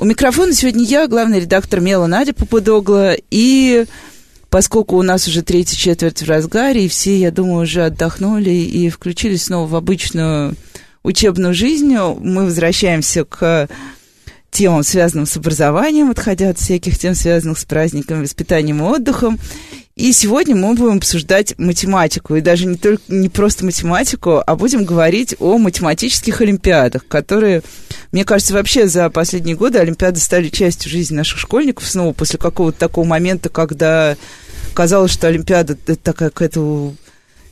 У микрофона сегодня я, главный редактор «Мела» Надя Попудогла. И поскольку у нас уже третья четверть в разгаре, и все, я думаю, уже отдохнули и включились снова в обычную учебную жизнь, мы возвращаемся к темам, связанным с образованием, отходя от всяких тем, связанных с праздниками, воспитанием и отдыхом. И сегодня мы будем обсуждать математику, и даже не, только, не просто математику, а будем говорить о математических олимпиадах, которые, мне кажется, вообще за последние годы олимпиады стали частью жизни наших школьников снова после какого-то такого момента, когда казалось, что олимпиада – это такая какая-то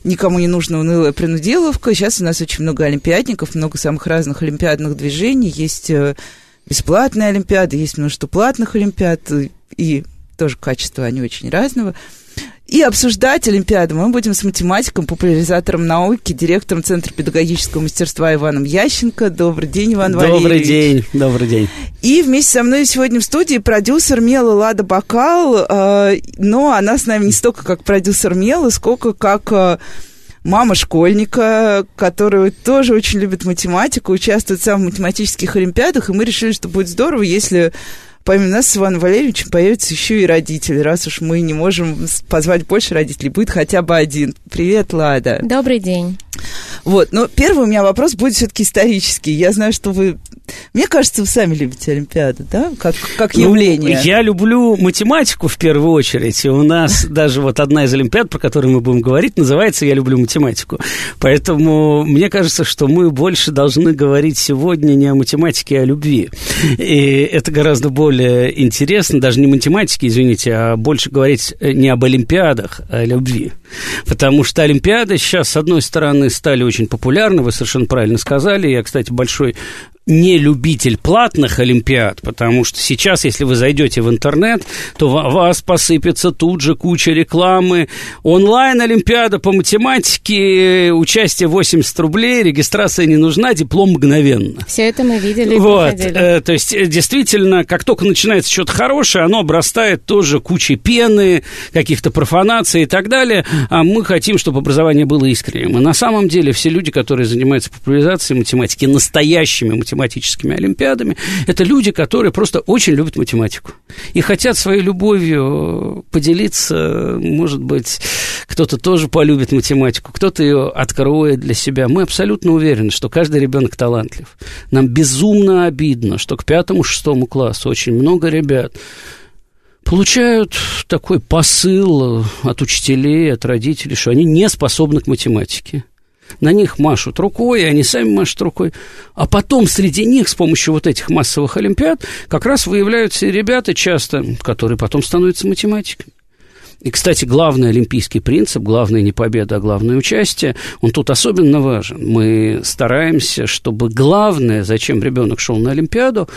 никому не нужная унылая принуделовка. Сейчас у нас очень много олимпиадников, много самых разных олимпиадных движений. Есть э, бесплатные олимпиады, есть множество платных олимпиад, и тоже качество они очень разного. И обсуждать Олимпиаду мы будем с математиком, популяризатором науки, директором Центра педагогического мастерства Иваном Ященко. Добрый день, Иван добрый Валерьевич. Добрый день, добрый день. И вместе со мной сегодня в студии продюсер Мела Лада Бакал, э, но она с нами не столько как продюсер Мела, сколько как... Э, мама школьника, который тоже очень любит математику, участвует сам в математических олимпиадах, и мы решили, что будет здорово, если помимо нас с Иваном Валерьевичем появятся еще и родители. Раз уж мы не можем позвать больше родителей, будет хотя бы один. Привет, Лада. Добрый день. Вот, но первый у меня вопрос будет все-таки исторический. Я знаю, что вы мне кажется, вы сами любите Олимпиаду, да? Как, как ну, явление. Я люблю математику в первую очередь. И у нас даже вот одна из Олимпиад, про которую мы будем говорить, называется «Я люблю математику». Поэтому мне кажется, что мы больше должны говорить сегодня не о математике, а о любви. И это гораздо более интересно, даже не математике, извините, а больше говорить не об Олимпиадах, а о любви. Потому что Олимпиады сейчас, с одной стороны, стали очень популярны, вы совершенно правильно сказали. Я, кстати, большой не любитель платных олимпиад, потому что сейчас, если вы зайдете в интернет, то вас посыпется тут же куча рекламы. Онлайн-олимпиада по математике, участие 80 рублей, регистрация не нужна, диплом мгновенно. Все это мы видели вот, э, То есть, э, действительно, как только начинается что-то хорошее, оно обрастает тоже кучей пены, каких-то профанаций и так далее, а мы хотим, чтобы образование было искренним. И на самом деле все люди, которые занимаются популяризацией математики, настоящими математиками, математическими олимпиадами, это люди, которые просто очень любят математику и хотят своей любовью поделиться, может быть, кто-то тоже полюбит математику, кто-то ее откроет для себя. Мы абсолютно уверены, что каждый ребенок талантлив. Нам безумно обидно, что к пятому-шестому классу очень много ребят получают такой посыл от учителей, от родителей, что они не способны к математике на них машут рукой, и они сами машут рукой. А потом среди них с помощью вот этих массовых олимпиад как раз выявляются ребята часто, которые потом становятся математиками. И, кстати, главный олимпийский принцип, главное не победа, а главное участие, он тут особенно важен. Мы стараемся, чтобы главное, зачем ребенок шел на Олимпиаду,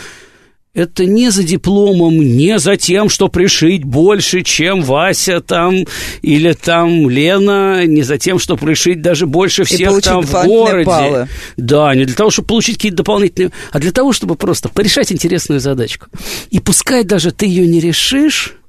это не за дипломом, не за тем, что пришить больше, чем Вася там или там Лена, не за тем, что пришить даже больше всех там в городе. Баллы. Да, не для того, чтобы получить какие-то дополнительные, а для того, чтобы просто порешать интересную задачку. И пускай даже ты ее не решишь,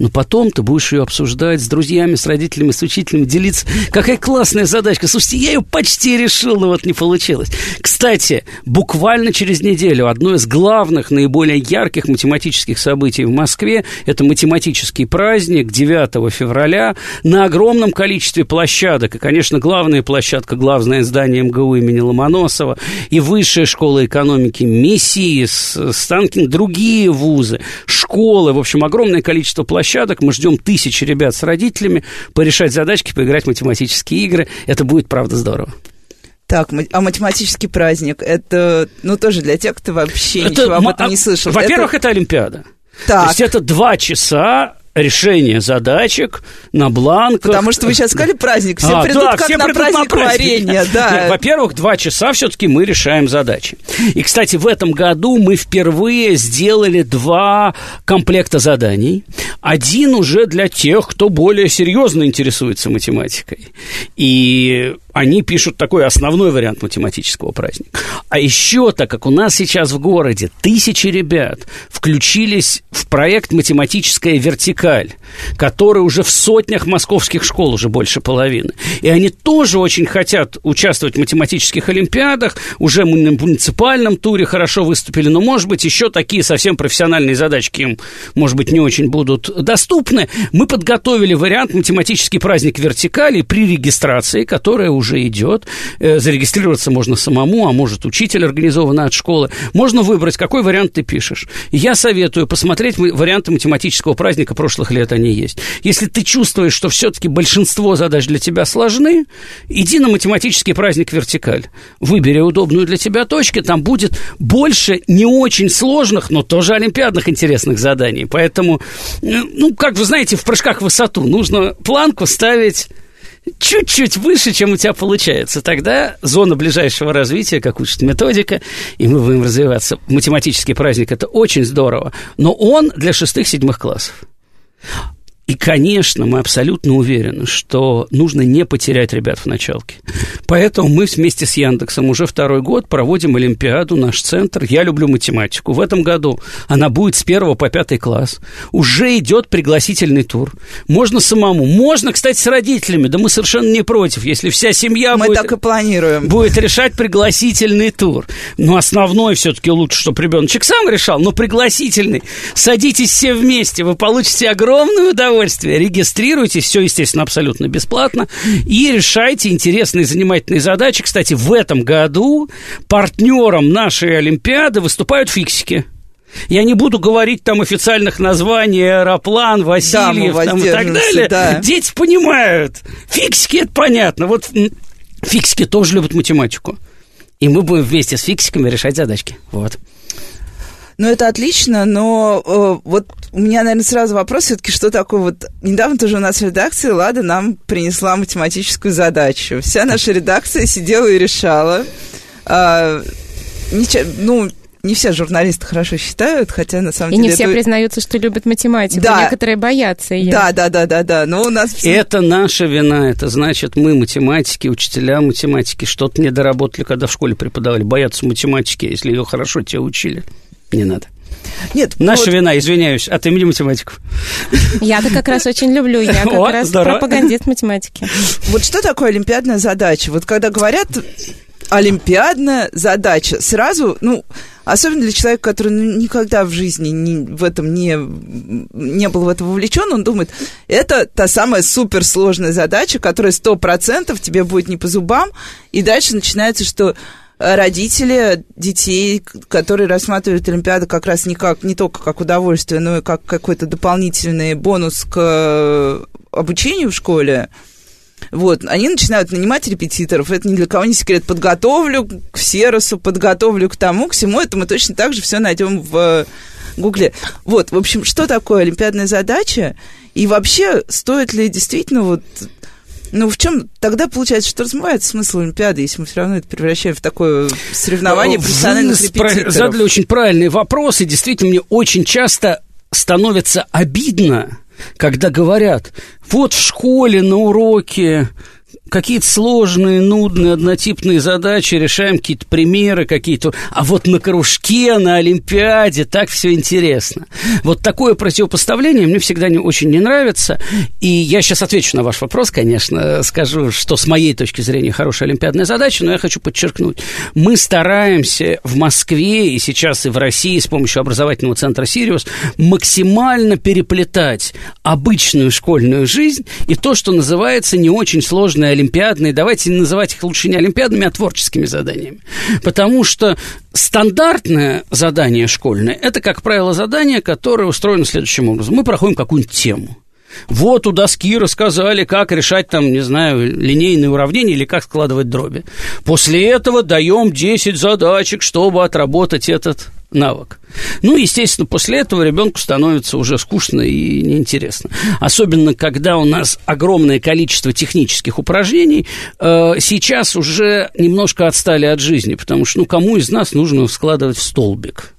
но потом ты будешь ее обсуждать с друзьями, с родителями, с учителем, делиться. Какая классная задачка. Слушайте, я ее почти решил, но вот не получилось. Кстати, буквально через неделю одно из главных, наиболее ярких математических событий в Москве – это математический праздник 9 февраля на огромном количестве площадок. И, конечно, главная площадка, главное здание МГУ имени Ломоносова и Высшая школа экономики МИСИС, Станкин, другие вузы, школы. В общем, огромное количество площадок площадок, мы ждем тысячи ребят с родителями порешать задачки, поиграть в математические игры. Это будет, правда, здорово. Так, а математический праздник, это, ну, тоже для тех, кто вообще это, ничего об этом не слышал. Во-первых, это... это Олимпиада. Так. То есть это два часа решение задачек на бланках. Потому что вы сейчас сказали праздник, все а, придут да, как все на придут праздник, на праздник. варенья. Да. Во-первых, два часа все-таки мы решаем задачи. И, кстати, в этом году мы впервые сделали два комплекта заданий. один уже для тех, кто более серьезно интересуется математикой. И они пишут такой основной вариант математического праздника. А еще, так как у нас сейчас в городе тысячи ребят включились в проект «Математическая вертикаль», который уже в сотнях московских школ, уже больше половины. И они тоже очень хотят участвовать в математических олимпиадах, уже на муниципальном туре хорошо выступили, но, может быть, еще такие совсем профессиональные задачки им, может быть, не очень будут доступны. Мы подготовили вариант «Математический праздник вертикали» при регистрации, которая уже идет. Э, зарегистрироваться можно самому, а может учитель организованный от школы. Можно выбрать, какой вариант ты пишешь. Я советую посмотреть варианты математического праздника прошлых лет, они есть. Если ты чувствуешь, что все-таки большинство задач для тебя сложны, иди на математический праздник вертикаль. Выбери удобную для тебя точку, там будет больше не очень сложных, но тоже олимпиадных интересных заданий. Поэтому, э, ну, как вы знаете, в прыжках в высоту нужно планку ставить чуть-чуть выше, чем у тебя получается. Тогда зона ближайшего развития, как учит методика, и мы будем развиваться. Математический праздник – это очень здорово, но он для шестых-седьмых классов. И, конечно, мы абсолютно уверены, что нужно не потерять ребят в началке. Поэтому мы вместе с Яндексом уже второй год проводим Олимпиаду, наш центр. Я люблю математику. В этом году она будет с первого по пятый класс. Уже идет пригласительный тур. Можно самому. Можно, кстати, с родителями. Да мы совершенно не против, если вся семья мы будет, так и планируем. будет решать пригласительный тур. Но основной все-таки лучше, чтобы ребеночек сам решал, но пригласительный. Садитесь все вместе, вы получите огромное удовольствие удовольствие. Регистрируйтесь, все, естественно, абсолютно бесплатно. И решайте интересные, занимательные задачи. Кстати, в этом году партнером нашей Олимпиады выступают фиксики. Я не буду говорить там официальных названий, аэроплан, Васильев да, там, и так далее. Да. Дети понимают. Фиксики, это понятно. Вот фиксики тоже любят математику. И мы будем вместе с фиксиками решать задачки. Вот. Ну, это отлично, но э, вот у меня, наверное, сразу вопрос все-таки, что такое вот... Недавно тоже у нас в редакции Лада нам принесла математическую задачу. Вся наша редакция сидела и решала. Э, ничего, ну, не все журналисты хорошо считают, хотя на самом и деле... И не все это... признаются, что любят математику. Да. Некоторые боятся ее. Да, да, да, да, да. Но у нас... Это наша вина. Это значит, мы математики, учителя математики, что-то не доработали, когда в школе преподавали. Боятся математики, если ее хорошо те учили. Не надо. Нет, Наша вот... вина, извиняюсь, от имени математиков. Я-то как раз очень люблю, я как О, раз здорово. пропагандист математики. Вот что такое олимпиадная задача? Вот когда говорят олимпиадная задача, сразу, ну, особенно для человека, который ну, никогда в жизни не, в этом не, не был в это вовлечен, он думает, это та самая суперсложная задача, которая сто процентов тебе будет не по зубам, и дальше начинается, что родители детей, которые рассматривают Олимпиаду как раз не, как, не только как удовольствие, но и как какой-то дополнительный бонус к э, обучению в школе, вот, они начинают нанимать репетиторов. Это ни для кого не секрет. Подготовлю к Серосу, подготовлю к тому, к всему этому. Точно так же все найдем в Гугле. Вот, в общем, что такое олимпиадная задача? И вообще, стоит ли действительно вот ну, в чем тогда получается, что размывается смысл Олимпиады, если мы все равно это превращаем в такое соревнование Вы профессиональных репетиторов? задали очень правильный вопрос, и действительно мне очень часто становится обидно, когда говорят, вот в школе на уроке какие-то сложные, нудные, однотипные задачи, решаем какие-то примеры какие-то. А вот на кружке, на Олимпиаде так все интересно. Вот такое противопоставление мне всегда не, очень не нравится. И я сейчас отвечу на ваш вопрос, конечно, скажу, что с моей точки зрения хорошая олимпиадная задача, но я хочу подчеркнуть. Мы стараемся в Москве и сейчас и в России с помощью образовательного центра «Сириус» максимально переплетать обычную школьную жизнь и то, что называется не очень сложная олимпиадные, давайте называть их лучше не олимпиадными, а творческими заданиями. Потому что стандартное задание школьное – это, как правило, задание, которое устроено следующим образом. Мы проходим какую-нибудь тему. Вот у доски рассказали, как решать там, не знаю, линейные уравнения или как складывать дроби. После этого даем 10 задачек, чтобы отработать этот навык. Ну, естественно, после этого ребенку становится уже скучно и неинтересно. Особенно, когда у нас огромное количество технических упражнений, э, сейчас уже немножко отстали от жизни, потому что, ну, кому из нас нужно складывать в столбик?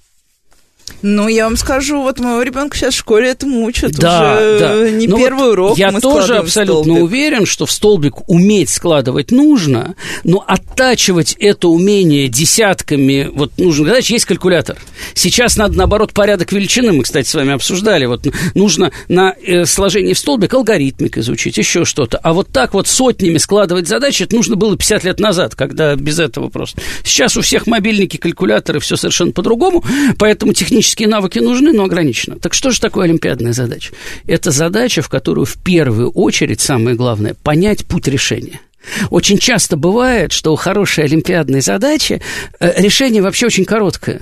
Ну, я вам скажу, вот моего ребенка сейчас в школе этому учат да, уже да. не ну, первый вот урок. Я тоже абсолютно столбик. уверен, что в столбик уметь складывать нужно, но оттачивать это умение десятками, вот нужно, знаешь, есть калькулятор. Сейчас надо, наоборот, порядок величины, мы, кстати, с вами обсуждали, вот нужно на э, сложение в столбик алгоритмик изучить, еще что-то. А вот так вот сотнями складывать задачи, это нужно было 50 лет назад, когда без этого просто. Сейчас у всех мобильники, калькуляторы, все совершенно по-другому, поэтому технически Технические навыки нужны, но ограниченно. Так что же такое олимпиадная задача? Это задача, в которую в первую очередь, самое главное, понять путь решения. Очень часто бывает, что у хорошей олимпиадной задачи э, решение вообще очень короткое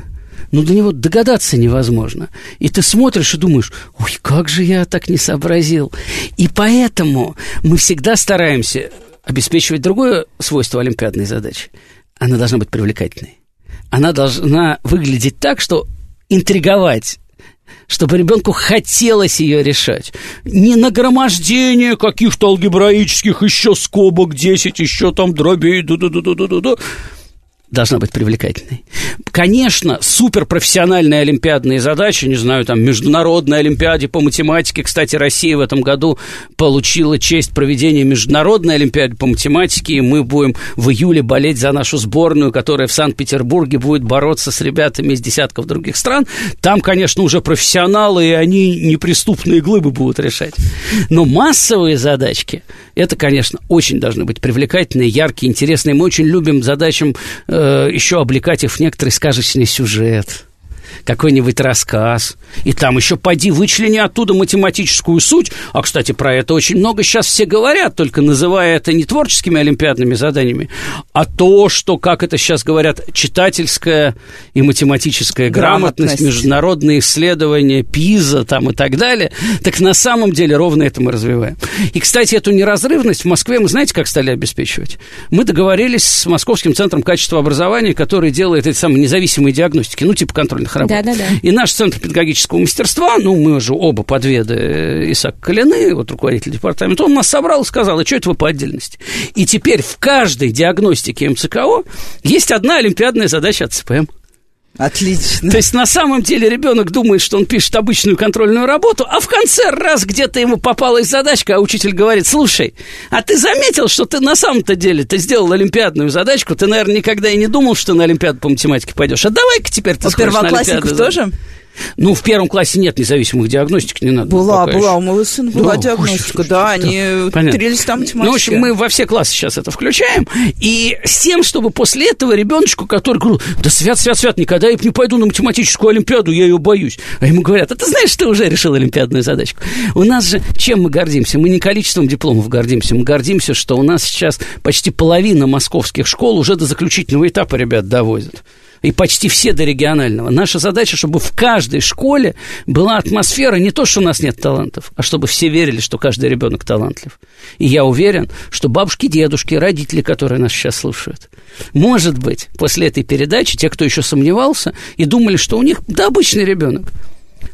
но до него догадаться невозможно. И ты смотришь и думаешь, ой, как же я так не сообразил. И поэтому мы всегда стараемся обеспечивать другое свойство олимпиадной задачи. Она должна быть привлекательной. Она должна выглядеть так, что интриговать чтобы ребенку хотелось ее решать. Не нагромождение каких-то алгебраических еще скобок 10, еще там дробей, ду ду ду ду ду ду должна быть привлекательной. Конечно, суперпрофессиональные олимпиадные задачи, не знаю, там, международной олимпиаде по математике. Кстати, Россия в этом году получила честь проведения международной олимпиады по математике, и мы будем в июле болеть за нашу сборную, которая в Санкт-Петербурге будет бороться с ребятами из десятков других стран. Там, конечно, уже профессионалы, и они неприступные глыбы будут решать. Но массовые задачки, это, конечно, очень должны быть привлекательные, яркие, интересные. Мы очень любим задачам э, еще облекать их в некоторый сказочный сюжет какой-нибудь рассказ, и там еще поди вычлени оттуда математическую суть. А, кстати, про это очень много сейчас все говорят, только называя это не творческими олимпиадными заданиями, а то, что, как это сейчас говорят, читательская и математическая грамотность, грамотность международные исследования, ПИЗа там и так далее. Так на самом деле ровно это мы развиваем. И, кстати, эту неразрывность в Москве мы знаете, как стали обеспечивать? Мы договорились с Московским центром качества образования, который делает эти самые независимые диагностики, ну, типа контрольных работ. Да, да, да. И наш Центр педагогического мастерства, ну, мы же оба подведы Исаак Калины, вот руководитель департамента, он нас собрал и сказал, а что это вы по отдельности? И теперь в каждой диагностике МЦКО есть одна олимпиадная задача от ЦПМ. Отлично. То есть на самом деле ребенок думает, что он пишет обычную контрольную работу, а в конце раз где-то ему попалась задачка, а учитель говорит, слушай, а ты заметил, что ты на самом-то деле ты сделал олимпиадную задачку, ты, наверное, никогда и не думал, что на олимпиаду по математике пойдешь, а давай-ка теперь ты а сходишь на олимпиаду. тоже? Ну, в первом классе нет независимых диагностик, не надо. Была, была, еще. у моего сына была да, диагностика, ой, да, они трились там математики. Ну, в общем, мы во все классы сейчас это включаем, и с тем, чтобы после этого ребеночку, который говорит, да свят, свят, свят, никогда я не пойду на математическую олимпиаду, я ее боюсь. А ему говорят, а ты знаешь, что ты уже решил олимпиадную задачку? У нас же чем мы гордимся? Мы не количеством дипломов гордимся, мы гордимся, что у нас сейчас почти половина московских школ уже до заключительного этапа ребят довозят и почти все до регионального. Наша задача, чтобы в каждой школе была атмосфера не то, что у нас нет талантов, а чтобы все верили, что каждый ребенок талантлив. И я уверен, что бабушки, дедушки, родители, которые нас сейчас слушают, может быть, после этой передачи, те, кто еще сомневался и думали, что у них да обычный ребенок,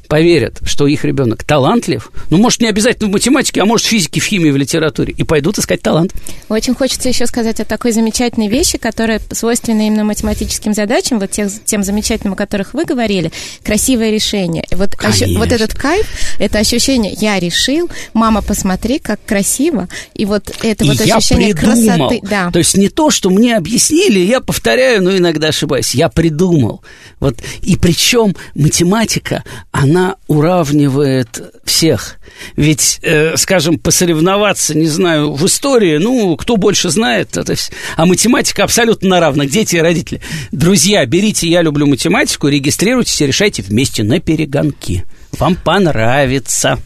поверят, что их ребенок талантлив, ну, может, не обязательно в математике, а может, в физике, в химии, в литературе, и пойдут искать талант. Очень хочется еще сказать о такой замечательной вещи, которая свойственна именно математическим задачам, вот тех, тем замечательным, о которых вы говорили, красивое решение. Вот, ощу, вот этот кайф, это ощущение «я решил», «мама, посмотри, как красиво», и вот это и вот ощущение придумал. красоты. Да. То есть не то, что мне объяснили, я повторяю, но иногда ошибаюсь, я придумал. Вот, и причем математика, она уравнивает всех. Ведь, э, скажем, посоревноваться, не знаю, в истории, ну, кто больше знает, это все. а математика абсолютно на дети и родители. Друзья, берите «Я люблю математику», регистрируйтесь и решайте вместе на перегонки. Вам понравится.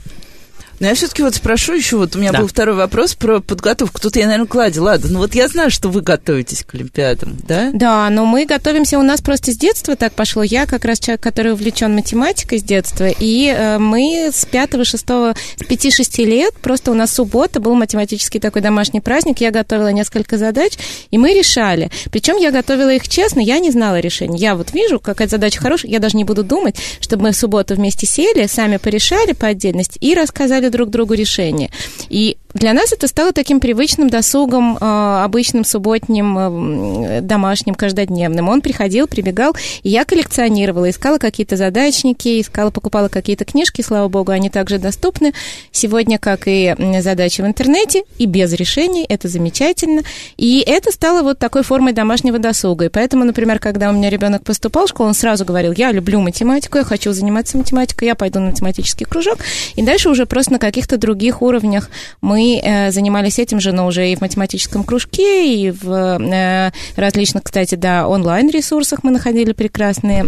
Но я все-таки вот спрошу еще, вот у меня да. был второй вопрос про подготовку. Тут я, наверное, Кладе, ладно, ну вот я знаю, что вы готовитесь к Олимпиадам, да? Да, но мы готовимся, у нас просто с детства так пошло. Я как раз человек, который увлечен математикой с детства, и э, мы с пятого, шестого, с пяти-шести лет, просто у нас суббота, был математический такой домашний праздник, я готовила несколько задач, и мы решали. Причем я готовила их честно, я не знала решения. Я вот вижу, какая задача хорошая, я даже не буду думать, чтобы мы в субботу вместе сели, сами порешали по отдельности и рассказали друг другу решение. И для нас это стало таким привычным досугом, э, обычным субботним, э, домашним, каждодневным. Он приходил, прибегал, и я коллекционировала, искала какие-то задачники, искала, покупала какие-то книжки, слава богу, они также доступны. Сегодня, как и задачи в интернете, и без решений, это замечательно. И это стало вот такой формой домашнего досуга. И поэтому, например, когда у меня ребенок поступал в школу, он сразу говорил, я люблю математику, я хочу заниматься математикой, я пойду на математический кружок. И дальше уже просто на каких-то других уровнях мы мы э, занимались этим же, но уже и в математическом кружке, и в э, различных, кстати, да, онлайн-ресурсах мы находили прекрасные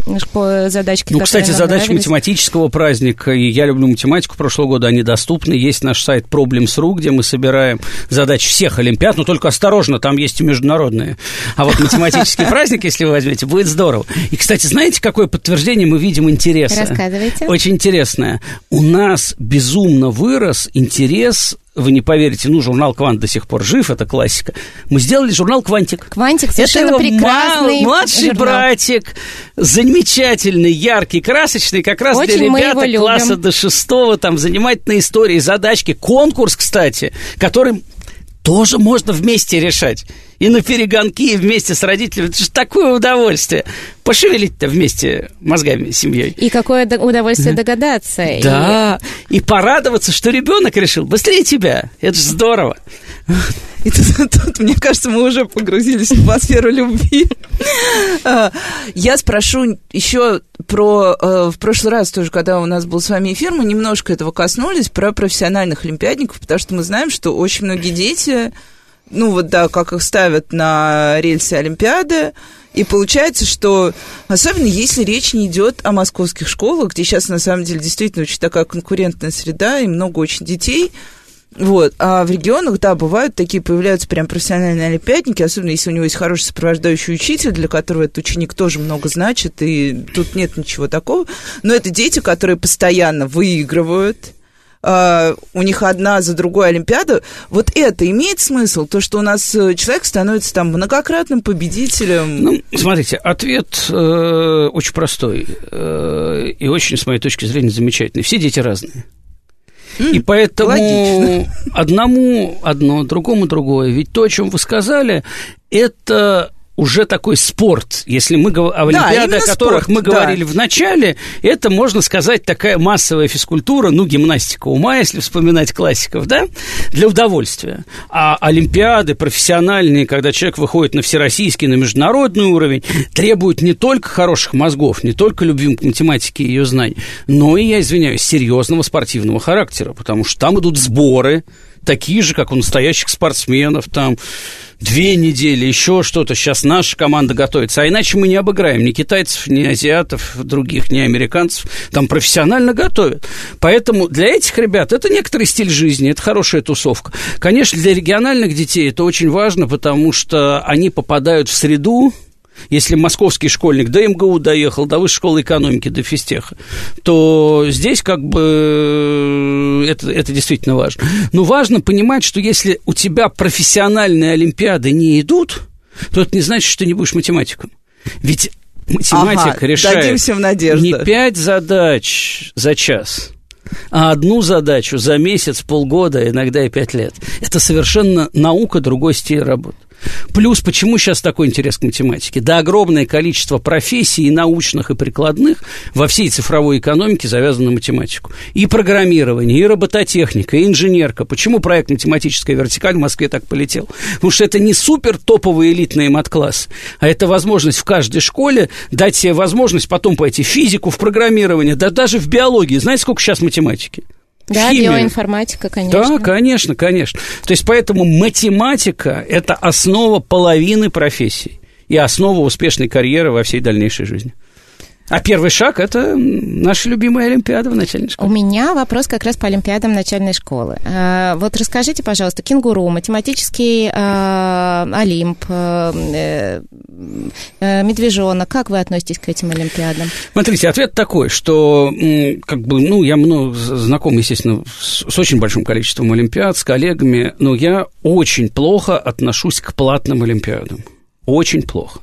задачки. Ну, кстати, задачи нравились. математического праздника, и я люблю математику прошлого года, они доступны. Есть наш сайт Problems.ru, где мы собираем задачи всех олимпиад, но только осторожно, там есть и международные. А вот математический праздник, если вы возьмете, будет здорово. И, кстати, знаете, какое подтверждение мы видим интереса? Рассказывайте. Очень интересное. У нас безумно вырос интерес вы не поверите, ну, журнал «Квант» до сих пор жив, это классика. Мы сделали журнал «Квантик». «Квантик» совершенно это прекрасный младший журнал. братик, замечательный, яркий, красочный, как раз Очень для ребят класса до шестого, там, занимательные истории, задачки. Конкурс, кстати, который тоже можно вместе решать. И на перегонки, и вместе с родителями. Это же такое удовольствие. Пошевелить-то вместе мозгами семьей. И какое удовольствие догадаться. Да, и... и порадоваться, что ребенок решил быстрее тебя. Это же здорово. И тут, тут, мне кажется, мы уже погрузились в атмосферу любви. А, я спрошу еще про... Э, в прошлый раз тоже, когда у нас был с вами эфир, мы немножко этого коснулись, про профессиональных олимпиадников, потому что мы знаем, что очень многие дети, ну вот да, как их ставят на рельсы Олимпиады, и получается, что особенно если речь не идет о московских школах, где сейчас на самом деле действительно очень такая конкурентная среда и много очень детей, вот. А в регионах, да, бывают такие, появляются прям профессиональные олимпиадники, особенно если у него есть хороший сопровождающий учитель, для которого этот ученик тоже много значит, и тут нет ничего такого. Но это дети, которые постоянно выигрывают, Uh, у них одна за другой Олимпиада, вот это имеет смысл? То, что у нас э, человек становится там многократным победителем? Ну, смотрите, ответ э, очень простой э, и очень, с моей точки зрения, замечательный. Все дети разные. И поэтому Логично. одному одно, другому другое. Ведь то, о чем вы сказали, это уже такой спорт. Если мы о Олимпиаде, о которых спорт, мы да. говорили в начале, это, можно сказать, такая массовая физкультура, ну, гимнастика ума, если вспоминать классиков, да, для удовольствия. А Олимпиады профессиональные, когда человек выходит на всероссийский, на международный уровень, требуют не только хороших мозгов, не только любви к математике и ее знаний, но и, я извиняюсь, серьезного спортивного характера, потому что там идут сборы, такие же, как у настоящих спортсменов, там две недели, еще что-то. Сейчас наша команда готовится. А иначе мы не обыграем ни китайцев, ни азиатов, других, ни американцев. Там профессионально готовят. Поэтому для этих ребят это некоторый стиль жизни, это хорошая тусовка. Конечно, для региональных детей это очень важно, потому что они попадают в среду, если московский школьник до МГУ доехал, до высшей школы экономики, до физтеха, то здесь как бы э, это, это действительно важно. Но важно понимать, что если у тебя профессиональные олимпиады не идут, то это не значит, что ты не будешь математиком. Ведь математика ага, решает не пять задач за час, а одну задачу за месяц, полгода, иногда и пять лет. Это совершенно наука, другой стиль работы. Плюс, почему сейчас такой интерес к математике? Да, огромное количество профессий, и научных, и прикладных, во всей цифровой экономике завязано на математику. И программирование, и робототехника, и инженерка. Почему проект «Математическая вертикаль» в Москве так полетел? Потому что это не супер топовый элитный мат-класс, а это возможность в каждой школе дать себе возможность потом пойти в физику, в программирование, да даже в биологии. Знаете, сколько сейчас математики? Да, химию. биоинформатика, конечно. Да, конечно, конечно. То есть поэтому математика – это основа половины профессий и основа успешной карьеры во всей дальнейшей жизни. А первый шаг – это наша любимая Олимпиада в начальной школе. У меня вопрос как раз по Олимпиадам начальной школы. А, вот расскажите, пожалуйста, кенгуру, математический а, Олимп, э, э, медвежонок, как вы относитесь к этим Олимпиадам? Смотрите, ответ такой, что как бы, ну, я много знаком, естественно, с, с очень большим количеством Олимпиад, с коллегами, но я очень плохо отношусь к платным Олимпиадам. Очень плохо.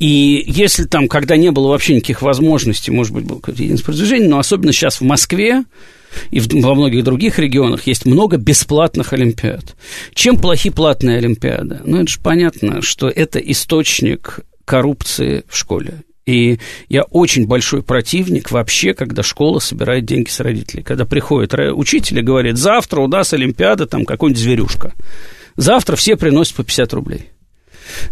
И если там, когда не было вообще никаких возможностей, может быть, было какое-то единое продвижение, но особенно сейчас в Москве, и во многих других регионах есть много бесплатных олимпиад. Чем плохи платные олимпиады? Ну, это же понятно, что это источник коррупции в школе. И я очень большой противник вообще, когда школа собирает деньги с родителей. Когда приходит учитель и говорит, завтра у нас Олимпиада, там какой-нибудь зверюшка. Завтра все приносят по 50 рублей.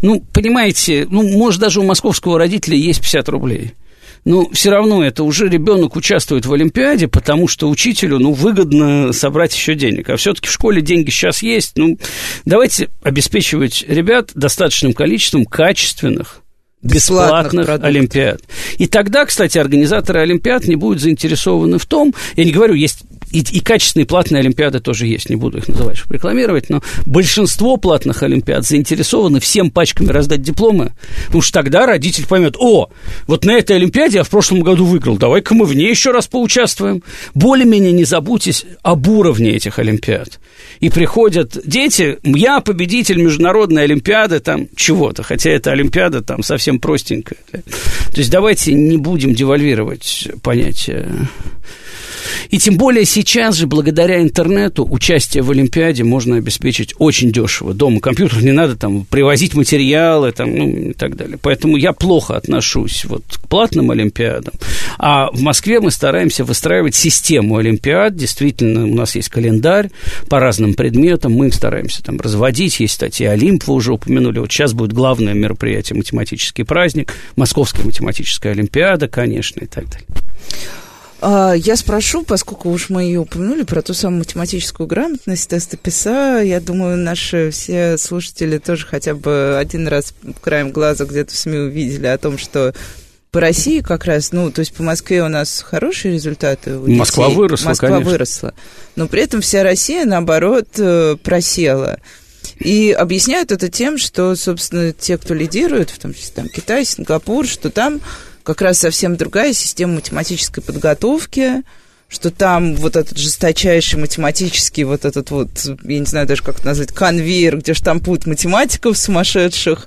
Ну, понимаете, ну, может, даже у московского родителя есть 50 рублей. Но все равно это уже ребенок участвует в Олимпиаде, потому что учителю, ну, выгодно собрать еще денег. А все-таки в школе деньги сейчас есть. Ну, давайте обеспечивать ребят достаточным количеством качественных, бесплатных, бесплатных олимпиад. И тогда, кстати, организаторы олимпиад не будут заинтересованы в том, я не говорю, есть и, и качественные платные олимпиады тоже есть, не буду их называть, чтобы рекламировать, но большинство платных олимпиад заинтересованы всем пачками раздать дипломы, потому что тогда родитель поймет, о, вот на этой олимпиаде я в прошлом году выиграл, давай-ка мы в ней еще раз поучаствуем. Более-менее не забудьтесь об уровне этих олимпиад. И приходят дети, я победитель международной олимпиады, там, чего-то, хотя эта олимпиада там совсем простенькая. То есть давайте не будем девальвировать понятие и тем более сейчас же, благодаря интернету, участие в Олимпиаде можно обеспечить очень дешево. Дома компьютер не надо там привозить материалы там, ну, и так далее. Поэтому я плохо отношусь вот к платным Олимпиадам. А в Москве мы стараемся выстраивать систему Олимпиад. Действительно, у нас есть календарь по разным предметам. Мы стараемся там разводить. Есть, кстати, Олимп, вы уже упомянули. Вот сейчас будет главное мероприятие математический праздник, Московская математическая Олимпиада, конечно, и так далее. А, я спрошу, поскольку уж мы ее упомянули, про ту самую математическую грамотность, тесты ПИСа. Я думаю, наши все слушатели тоже хотя бы один раз краем глаза где-то в СМИ увидели о том, что по России как раз, ну, то есть по Москве у нас хорошие результаты. У Москва детей. выросла, Москва конечно. выросла. Но при этом вся Россия, наоборот, э, просела. И объясняют это тем, что, собственно, те, кто лидирует, в том числе там Китай, Сингапур, что там как раз совсем другая система математической подготовки, что там вот этот жесточайший математический, вот этот вот, я не знаю даже как это назвать, конвейер, где штампуют математиков сумасшедших,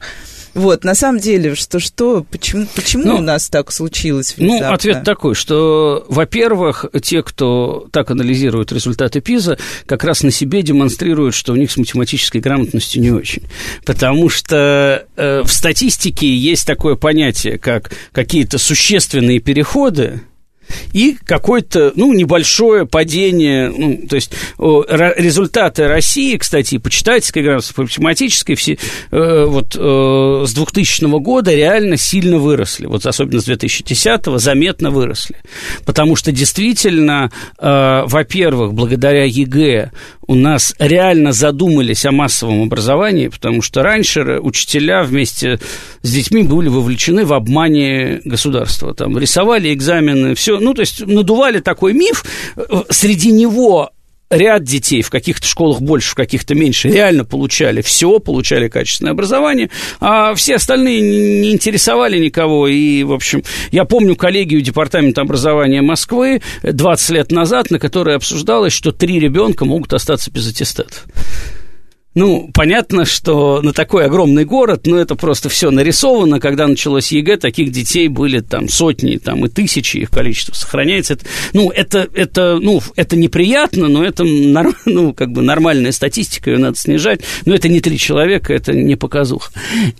вот, на самом деле, что, что, почему, почему ну, у нас так случилось ну, внезапно? Ну, ответ такой, что, во-первых, те, кто так анализирует результаты ПИЗа, как раз на себе демонстрируют, что у них с математической грамотностью не очень. Потому что э, в статистике есть такое понятие, как какие-то существенные переходы, и какое-то, ну, небольшое падение, ну, то есть результаты России, кстати, по читательской грамотности, по математической, все, э, вот э, с 2000 года реально сильно выросли, вот особенно с 2010 заметно выросли, потому что действительно, э, во-первых, благодаря ЕГЭ у нас реально задумались о массовом образовании, потому что раньше учителя вместе с детьми были вовлечены в обмане государства, там рисовали экзамены, все ну, то есть надували такой миф, среди него ряд детей в каких-то школах больше, в каких-то меньше реально получали все, получали качественное образование, а все остальные не интересовали никого. И, в общем, я помню коллегию Департамента образования Москвы 20 лет назад, на которой обсуждалось, что три ребенка могут остаться без аттестатов. Ну, понятно, что на такой огромный город, ну, это просто все нарисовано. Когда началось ЕГЭ, таких детей были там сотни, там и тысячи, их количество сохраняется. Это, ну, это, это, ну, это неприятно, но это ну, как бы нормальная статистика, ее надо снижать. Но это не три человека, это не показуха.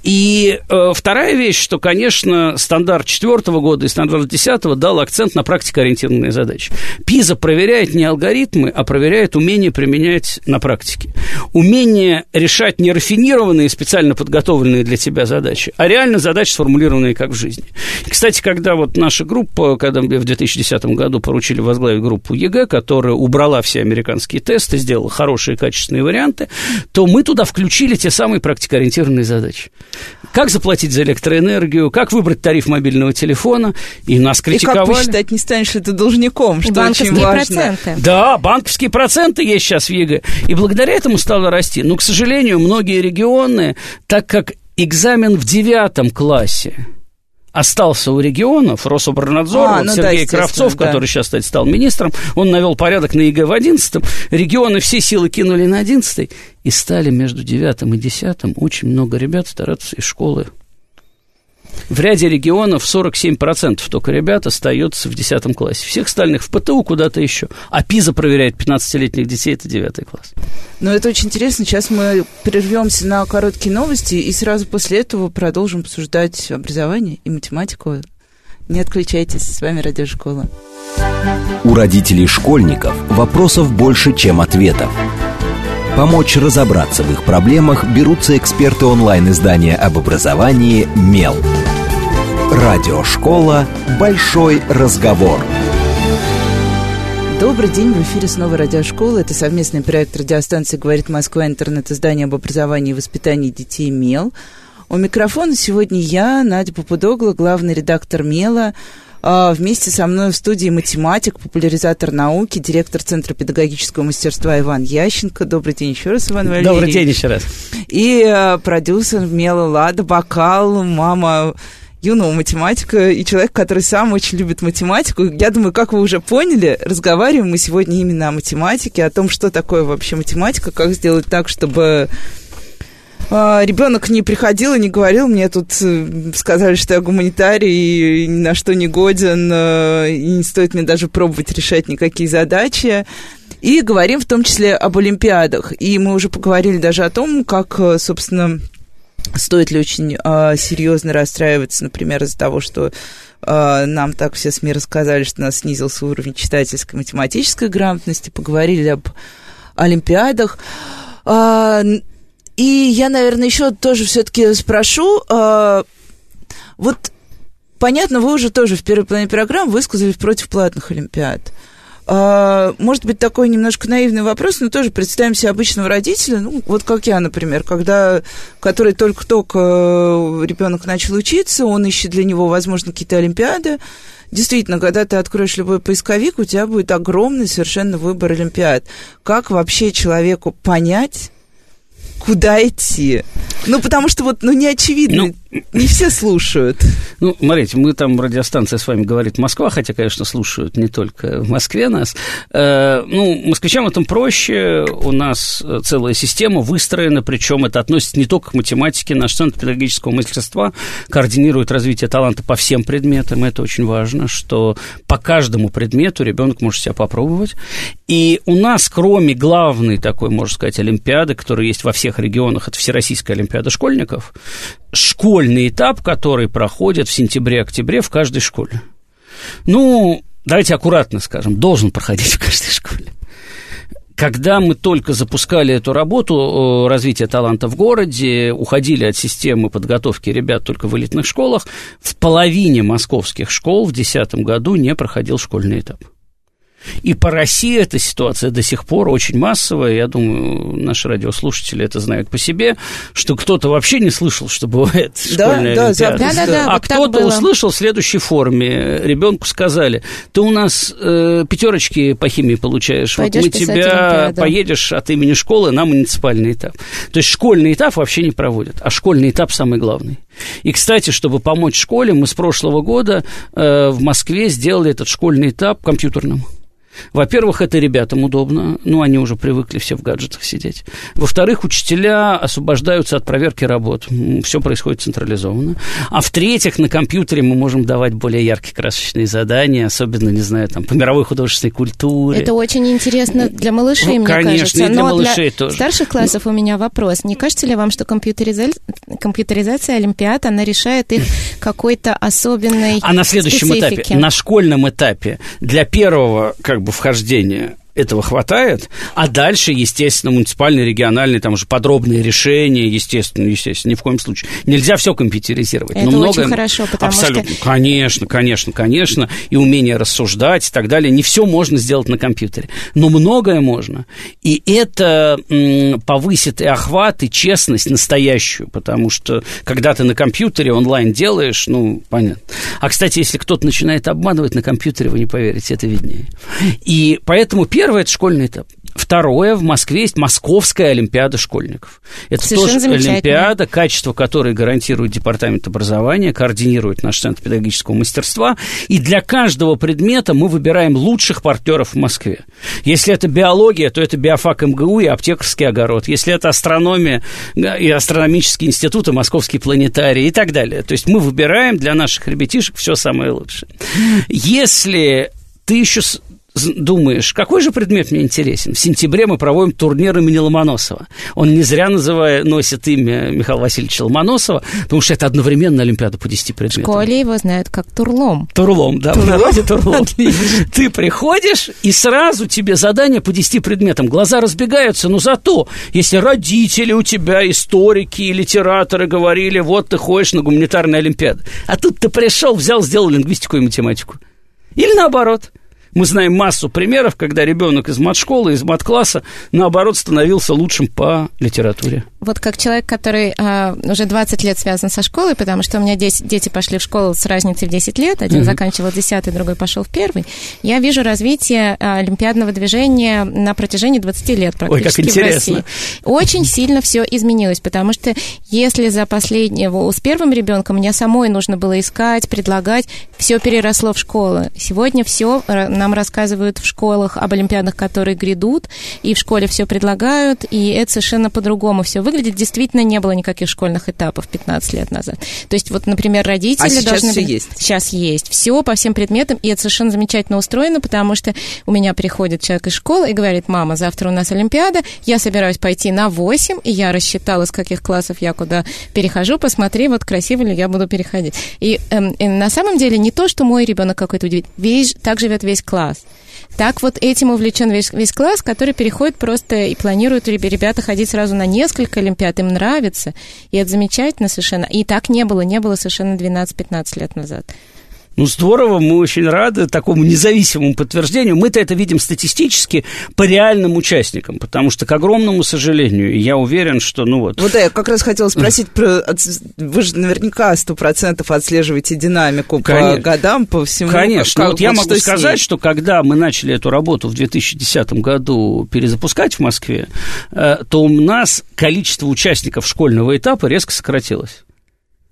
И э, вторая вещь, что, конечно, стандарт четвертого года и стандарт десятого дал акцент на практикоориентированные задачи. ПИЗа проверяет не алгоритмы, а проверяет умение применять на практике. Умение умение решать не рафинированные, специально подготовленные для тебя задачи, а реально задачи, сформулированные как в жизни. И, кстати, когда вот наша группа, когда в 2010 году поручили возглавить группу ЕГЭ, которая убрала все американские тесты, сделала хорошие качественные варианты, то мы туда включили те самые практикоориентированные задачи. Как заплатить за электроэнергию, как выбрать тариф мобильного телефона, и нас критиковали. И как посчитать, не станешь ли ты должником, что банковские очень важно. проценты. Да, банковские проценты есть сейчас в ЕГЭ. И благодаря этому стало расти. Но, к сожалению, многие регионы, так как экзамен в девятом классе остался у регионов, Рособорнадзор, а, вот ну Сергей да, Кравцов, да. который сейчас, кстати, стал министром, он навел порядок на ЕГЭ в одиннадцатом, регионы все силы кинули на одиннадцатый, и стали между девятым и десятым очень много ребят стараться из школы В ряде регионов 47% только ребят остается в 10 классе. Всех остальных в ПТУ куда-то еще. А ПИЗа проверяет 15-летних детей, это 9 класс. Ну, это очень интересно. Сейчас мы прервемся на короткие новости и сразу после этого продолжим обсуждать образование и математику. Не отключайтесь, с вами Радиошкола. У родителей школьников вопросов больше, чем ответов. Помочь разобраться в их проблемах берутся эксперты онлайн-издания об образовании «Мел». Радиошкола «Большой разговор». Добрый день, в эфире снова радиошкола. Это совместный проект радиостанции «Говорит Москва», интернет-издание об образовании и воспитании детей «Мел». У микрофона сегодня я, Надя Попудогла, главный редактор «Мела», Вместе со мной в студии математик, популяризатор науки, директор Центра педагогического мастерства Иван Ященко. Добрый день еще раз, Иван Валерьевич. Добрый день еще раз. И э, продюсер Мела Лада Бакал, мама юного математика и человек, который сам очень любит математику. Я думаю, как вы уже поняли, разговариваем мы сегодня именно о математике, о том, что такое вообще математика, как сделать так, чтобы а, ребенок не приходил и не говорил, мне тут э, сказали, что я гуманитарий и ни на что не годен, э, и не стоит мне даже пробовать решать никакие задачи. И говорим в том числе об Олимпиадах. И мы уже поговорили даже о том, как, э, собственно, стоит ли очень э, серьезно расстраиваться, например, из-за того, что э, нам так все СМИ рассказали, что у нас снизился уровень читательской математической грамотности, поговорили об Олимпиадах. И я, наверное, еще тоже все-таки спрошу, э, вот понятно, вы уже тоже в первой половине программы высказались против платных Олимпиад. Э, может быть, такой немножко наивный вопрос, но тоже представим себе обычного родителя, ну, вот как я, например, когда, который только-только ребенок начал учиться, он ищет для него, возможно, какие-то Олимпиады, Действительно, когда ты откроешь любой поисковик, у тебя будет огромный совершенно выбор Олимпиад. Как вообще человеку понять, куда идти. Ну, потому что вот, ну, не очевидно, ну, не все слушают. Ну, смотрите, мы там, радиостанция с вами говорит Москва, хотя, конечно, слушают не только в Москве нас. Э, ну, москвичам этом проще, у нас целая система выстроена, причем это относится не только к математике, наш Центр педагогического мастерства координирует развитие таланта по всем предметам, это очень важно, что по каждому предмету ребенок может себя попробовать. И у нас, кроме главной такой, можно сказать, олимпиады, которая есть во всех регионах, это Всероссийская олимпиада школьников, школьный этап, который проходит в сентябре-октябре в каждой школе. Ну, давайте аккуратно скажем, должен проходить в каждой школе. Когда мы только запускали эту работу развития таланта в городе, уходили от системы подготовки ребят только в элитных школах, в половине московских школ в 2010 году не проходил школьный этап. И по России эта ситуация до сих пор очень массовая. Я думаю, наши радиослушатели это знают по себе, что кто-то вообще не слышал, что бывает школьная да, олимпиада. Да, да, да, а вот кто-то услышал в следующей форме. Ребенку сказали, ты у нас э, пятерочки по химии получаешь, Пойдешь вот мы тебя олимпиаду. поедешь от имени школы на муниципальный этап. То есть школьный этап вообще не проводят, а школьный этап самый главный. И, кстати, чтобы помочь школе, мы с прошлого года э, в Москве сделали этот школьный этап компьютерным. Во-первых, это ребятам удобно, ну, они уже привыкли все в гаджетах сидеть. Во-вторых, учителя освобождаются от проверки работ, все происходит централизованно. А в-третьих, на компьютере мы можем давать более яркие красочные задания, особенно, не знаю, там, по мировой художественной культуре. Это очень интересно для малышей, ну, мне конечно, кажется. И для Но малышей для тоже. старших классов у меня вопрос. Не кажется ли вам, что компьютериза... компьютеризация Олимпиад, она решает их какой-то особенной А на следующем специфике? этапе, на школьном этапе, для первого, как бы вхождения этого хватает, а дальше, естественно, муниципальные, региональные, там уже подробные решения, естественно, естественно, ни в коем случае. Нельзя все компьютеризировать. Это но очень многое... хорошо, потому Абсолютно. что... Конечно, конечно, конечно. И умение рассуждать и так далее. Не все можно сделать на компьютере, но многое можно. И это повысит и охват, и честность настоящую, потому что когда ты на компьютере онлайн делаешь, ну, понятно. А, кстати, если кто-то начинает обманывать на компьютере, вы не поверите, это виднее. И поэтому первый Первое – это школьный этап. Второе, в Москве есть Московская Олимпиада школьников. Это Совершенно тоже Олимпиада, качество которой гарантирует Департамент образования, координирует наш Центр педагогического мастерства. И для каждого предмета мы выбираем лучших партнеров в Москве. Если это биология, то это биофак МГУ и аптекарский огород. Если это астрономия и астрономический институт, и московский планетарий и так далее. То есть мы выбираем для наших ребятишек все самое лучшее. Если ты еще думаешь, какой же предмет мне интересен? В сентябре мы проводим турнир имени Ломоносова. Он не зря называя, носит имя Михаила Васильевича Ломоносова, потому что это одновременно Олимпиада по 10 предметам. В школе его знают как Турлом. Турлом, да, Турлом? в народе Турлом. Ты приходишь, и сразу тебе задание по 10 предметам. Глаза разбегаются, но зато, если родители у тебя, историки и литераторы говорили, вот ты ходишь на гуманитарные Олимпиады, а тут ты пришел, взял, сделал лингвистику и математику. Или наоборот – мы знаем массу примеров, когда ребенок из мат-школы, из мат-класса, наоборот, становился лучшим по литературе. Вот как человек, который э, уже 20 лет связан со школой, потому что у меня 10, дети пошли в школу с разницей в 10 лет, один mm-hmm. заканчивал 10, другой пошел в первый, я вижу развитие э, олимпиадного движения на протяжении 20 лет практически Ой, как интересно. в России. Очень сильно все изменилось, потому что если за последнего с первым ребенком мне самой нужно было искать, предлагать, все переросло в школу. Сегодня все э, нам рассказывают в школах об олимпиадах, которые грядут, и в школе все предлагают, и это совершенно по-другому все выглядит действительно не было никаких школьных этапов 15 лет назад. То есть вот, например, родители а сейчас должны... Все есть. Сейчас есть. Все по всем предметам, и это совершенно замечательно устроено, потому что у меня приходит человек из школы и говорит, мама, завтра у нас Олимпиада, я собираюсь пойти на 8, и я рассчитала, из каких классов я куда перехожу, посмотри, вот красиво ли я буду переходить. И, эм, и на самом деле не то, что мой ребенок какой-то удивительный, весь, так живет весь класс. Так вот этим увлечен весь, весь класс, который переходит просто и планирует ребята ходить сразу на несколько Олимпиад, им нравится, и это замечательно совершенно. И так не было, не было совершенно 12-15 лет назад. Ну, здорово, мы очень рады такому независимому подтверждению. Мы-то это видим статистически по реальным участникам, потому что, к огромному сожалению, я уверен, что, ну вот... Вот да, я как раз хотела спросить, про, вы же наверняка сто процентов отслеживаете динамику Конечно. по годам, по всему. Конечно, как, вот я могу сказать, что когда мы начали эту работу в 2010 году перезапускать в Москве, э, то у нас количество участников школьного этапа резко сократилось.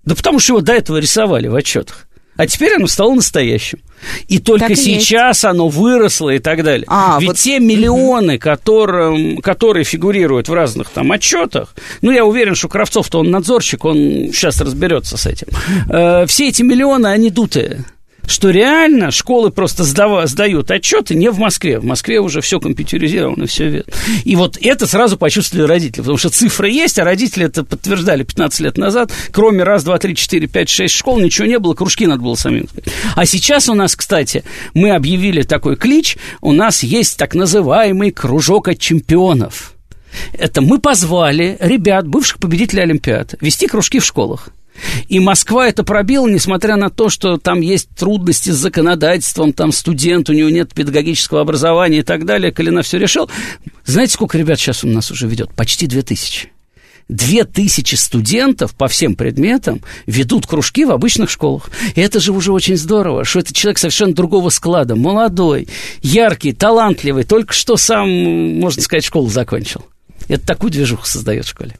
Да потому что его до этого рисовали в отчетах. А теперь оно стало настоящим. И только так сейчас есть. оно выросло и так далее. А, Ведь вот... те миллионы, которым, которые фигурируют в разных там отчетах, ну, я уверен, что Кравцов-то он надзорщик, он сейчас разберется с этим. Э, все эти миллионы, они дутые что реально школы просто сдава, сдают отчеты не в Москве. В Москве уже все компьютеризировано, все видно. И вот это сразу почувствовали родители, потому что цифры есть, а родители это подтверждали 15 лет назад. Кроме раз, два, три, четыре, пять, шесть школ ничего не было, кружки надо было самим А сейчас у нас, кстати, мы объявили такой клич, у нас есть так называемый кружок от чемпионов. Это мы позвали ребят, бывших победителей Олимпиад, вести кружки в школах. И Москва это пробила, несмотря на то, что там есть трудности с законодательством, там студент, у него нет педагогического образования и так далее. Калина все решил. Знаете, сколько ребят сейчас у нас уже ведет? Почти две тысячи. Две тысячи студентов по всем предметам ведут кружки в обычных школах. И это же уже очень здорово, что это человек совершенно другого склада, молодой, яркий, талантливый, только что сам, можно сказать, школу закончил. Это такую движуху создает в школе.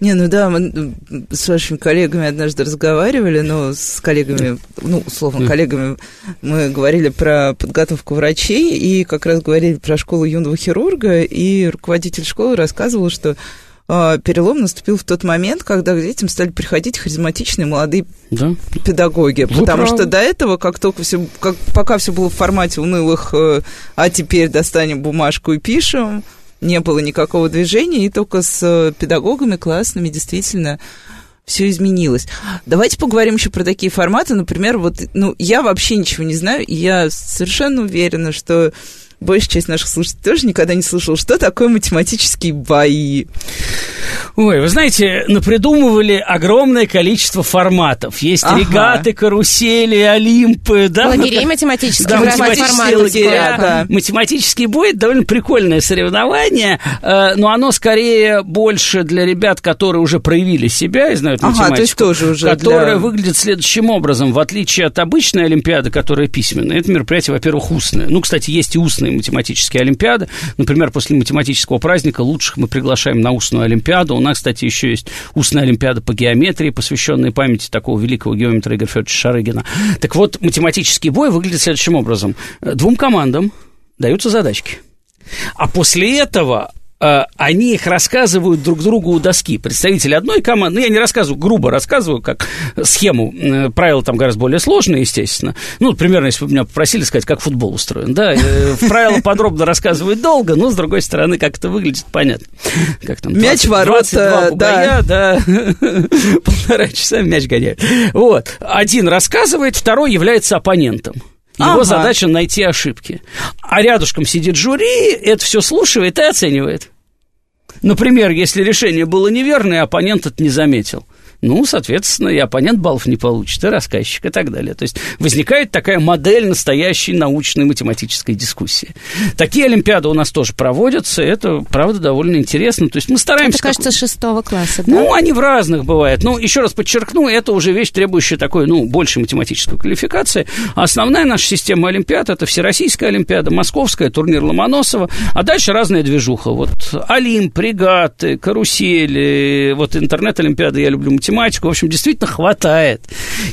Не, ну да, мы с вашими коллегами однажды разговаривали, но с коллегами, ну, условно, коллегами, мы говорили про подготовку врачей и как раз говорили про школу юного хирурга, и руководитель школы рассказывал, что э, перелом наступил в тот момент, когда к детям стали приходить харизматичные молодые да. педагоги. Вы потому правы. что до этого, как только все, как, пока все было в формате унылых, э, а теперь достанем бумажку и пишем, не было никакого движения, и только с э, педагогами классными действительно все изменилось. Давайте поговорим еще про такие форматы. Например, вот, ну, я вообще ничего не знаю, и я совершенно уверена, что большая часть наших слушателей тоже никогда не слышала, что такое математические бои. Ой, вы знаете, напридумывали огромное количество форматов. Есть ага. регаты, карусели, олимпы, да? Лагерей математических. Да, математические лагеря. Да. Математический бой – это довольно прикольное соревнование, э, но оно скорее больше для ребят, которые уже проявили себя и знают ага, математику. то есть тоже уже Которое для... выглядит следующим образом. В отличие от обычной олимпиады, которая письменная, это мероприятие, во-первых, устное. Ну, кстати, есть и устные математические олимпиады. Например, после математического праздника лучших мы приглашаем на устную олимпиаду. У нас, кстати, еще есть устная олимпиада по геометрии, посвященная памяти такого великого геометра Игоря Федоровича Шарыгина. Так вот, математический бой выглядит следующим образом. Двум командам даются задачки. А после этого они их рассказывают друг другу у доски. Представители одной команды, ну, я не рассказываю, грубо рассказываю, как схему, э, правила там гораздо более сложные, естественно. Ну, примерно, если бы меня попросили сказать, как футбол устроен, да, э, правила подробно рассказывать долго, но, с другой стороны, как это выглядит, понятно. Как там, 20, мяч ворота, бугая, да, полтора часа мяч гоняют. Вот, один рассказывает, второй является оппонентом. Его ага. задача найти ошибки. А рядышком сидит жюри, это все слушает и оценивает. Например, если решение было неверное, оппонент это не заметил ну, соответственно, и оппонент баллов не получит, и рассказчик, и так далее. То есть возникает такая модель настоящей научной математической дискуссии. Такие олимпиады у нас тоже проводятся, это, правда, довольно интересно. То есть мы стараемся... Это, кажется, шестого класса, да? Ну, они в разных бывают. Но, еще раз подчеркну, это уже вещь, требующая такой, ну, большей математической квалификации. А основная наша система олимпиад – это Всероссийская олимпиада, Московская, турнир Ломоносова, а дальше разная движуха. Вот Олимп, регаты, карусели, вот интернет-олимпиады я люблю математику, математику. В общем, действительно хватает.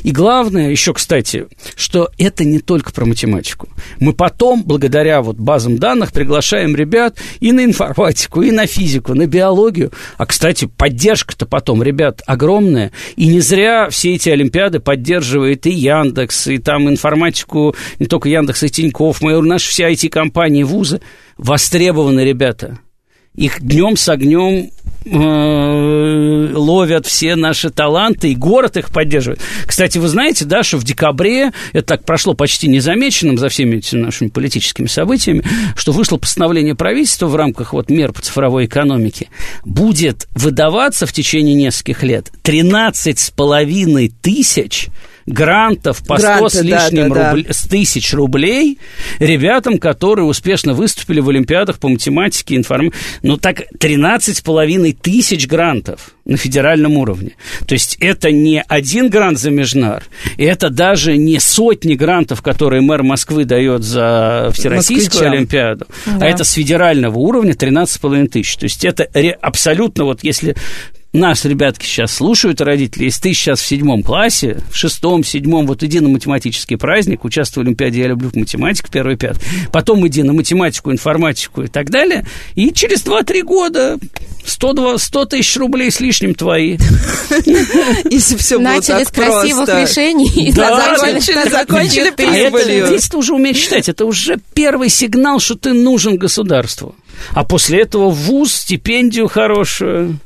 И главное еще, кстати, что это не только про математику. Мы потом, благодаря вот базам данных, приглашаем ребят и на информатику, и на физику, на биологию. А, кстати, поддержка-то потом, ребят, огромная. И не зря все эти олимпиады поддерживает и Яндекс, и там информатику, не только Яндекс, и Тинькофф, мы, наши все IT-компании, вузы. Востребованы ребята их днем с огнем ловят все наши таланты, и город их поддерживает. Кстати, вы знаете, да, что в декабре, это так прошло почти незамеченным за всеми этими нашими политическими событиями, что вышло постановление правительства в рамках вот мер по цифровой экономике, будет выдаваться в течение нескольких лет 13 с половиной тысяч грантов по Гранты, 100 с лишним да, да, рубль, да. с тысяч рублей ребятам, которые успешно выступили в Олимпиадах по математике, информ... Ну, так, 13 с половиной тысяч грантов на федеральном уровне. То есть это не один грант за Межнар, это даже не сотни грантов, которые мэр Москвы дает за Всероссийскую Москвичам. Олимпиаду, а да. а это с федерального уровня 13,5 тысяч. То есть это абсолютно, вот если нас, ребятки, сейчас слушают родители, если ты сейчас в седьмом классе, в шестом, седьмом, вот иди на математический праздник, участвуй в Олимпиаде «Я люблю математику», первый, пятый, потом иди на математику, информатику и так далее, и через 2-3 года 100, 100 тысяч рублей с лишним твои. Если все было Начали с красивых решений, да, закончили, закончили прибылью. Здесь ты уже умеешь читать, это уже первый сигнал, что ты нужен государству. А после этого вуз, стипендию хорошую.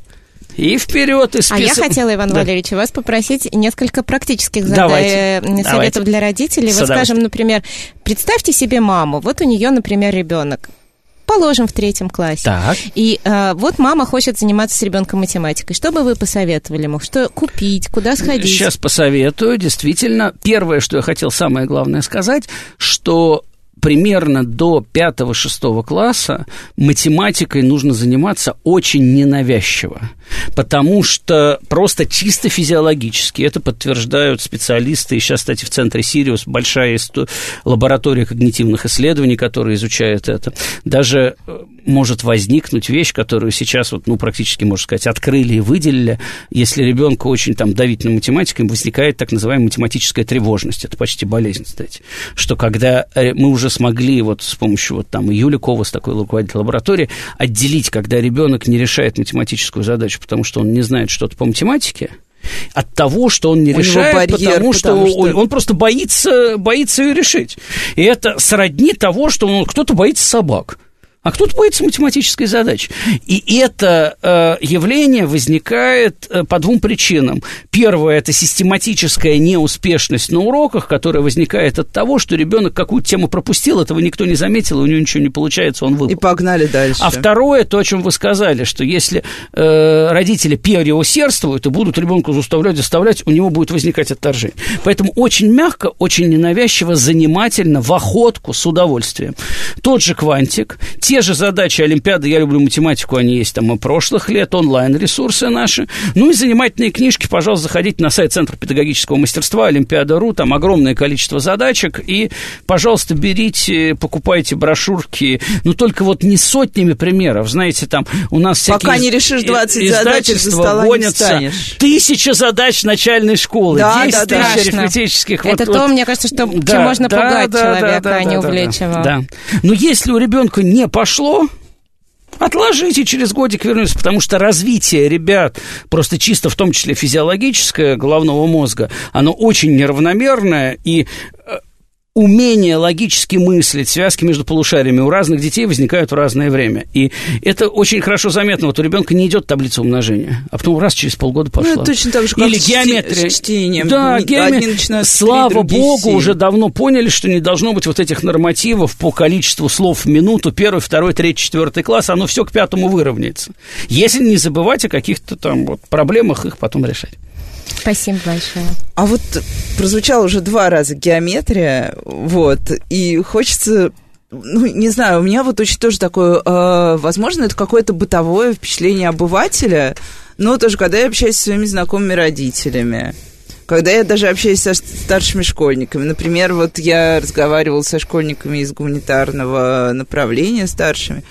И вперед, и список. А я хотела, Иван да. Валерьевич, вас попросить несколько практических Давайте. советов Давайте. для родителей. Вот, скажем, например, представьте себе маму. Вот у нее, например, ребенок положим, в третьем классе. Так. И э, вот мама хочет заниматься с ребенком математикой. Что бы вы посоветовали ему? Что купить? Куда сходить? Сейчас посоветую. Действительно, первое, что я хотел самое главное сказать, что примерно до 5-6 класса математикой нужно заниматься очень ненавязчиво, потому что просто чисто физиологически, это подтверждают специалисты, и сейчас, кстати, в центре Сириус большая лаборатория когнитивных исследований, которая изучает это, даже э, может возникнуть вещь, которую сейчас вот, ну, практически, можно сказать, открыли и выделили, если ребенку очень там давить на математику, возникает так называемая математическая тревожность, это почти болезнь, кстати, что когда э, мы уже смогли вот с помощью вот там Юли Ковас, такой руководитель лаборатории, отделить, когда ребенок не решает математическую задачу, потому что он не знает что-то по математике, от того, что он не У решает, барьер, потому, что, потому что... Он, он просто боится, боится ее решить. И это сродни того, что он, кто-то боится собак. А кто-то боится математической задачи. И это э, явление возникает э, по двум причинам. Первое – это систематическая неуспешность на уроках, которая возникает от того, что ребенок какую-то тему пропустил, этого никто не заметил, у него ничего не получается, он выпал. И погнали дальше. А второе, то, о чем вы сказали, что если э, родители переусердствуют и будут ребенку заставлять, заставлять, у него будет возникать отторжение. Поэтому очень мягко, очень ненавязчиво, занимательно, в охотку, с удовольствием. Тот же квантик, те же задачи Олимпиады, я люблю математику, они есть там и прошлых лет, онлайн-ресурсы наши. Ну и занимательные книжки, пожалуйста, заходите на сайт Центра педагогического мастерства, Олимпиада.ру, там огромное количество задачек, и, пожалуйста, берите, покупайте брошюрки, ну только вот не сотнями примеров, знаете, там у нас всякие Пока не решишь 20 задач, из стола гонятся, не тысяча задач начальной школы, да, 10 да, тысяч да. арифметических. Это вот, то, вот. мне кажется, что Да, чем можно да, пугать да, человека, да, а не да, да, увлечь его. Да. Но если у ребенка не пошло, Отложите, через годик вернусь, потому что развитие ребят, просто чисто в том числе физиологическое головного мозга, оно очень неравномерное, и э, умение логически мыслить, связки между полушариями у разных детей возникают в разное время. И это очень хорошо заметно. Вот у ребенка не идет таблица умножения, а потом раз через полгода пошла. Ну, точно так же, как Или геометрия. чтением. Да, геометрия. Слава другие с богу, семь. уже давно поняли, что не должно быть вот этих нормативов по количеству слов в минуту, первый, второй, третий, четвертый класс, оно все к пятому выровняется. Если не забывать о каких-то там вот проблемах, их потом решать. Спасибо большое. А вот прозвучало уже два раза геометрия, вот, и хочется ну, не знаю, у меня вот очень тоже такое, э, возможно, это какое-то бытовое впечатление обывателя, но тоже, когда я общаюсь со своими знакомыми родителями, когда я даже общаюсь со старшими школьниками. Например, вот я разговаривала со школьниками из гуманитарного направления старшими.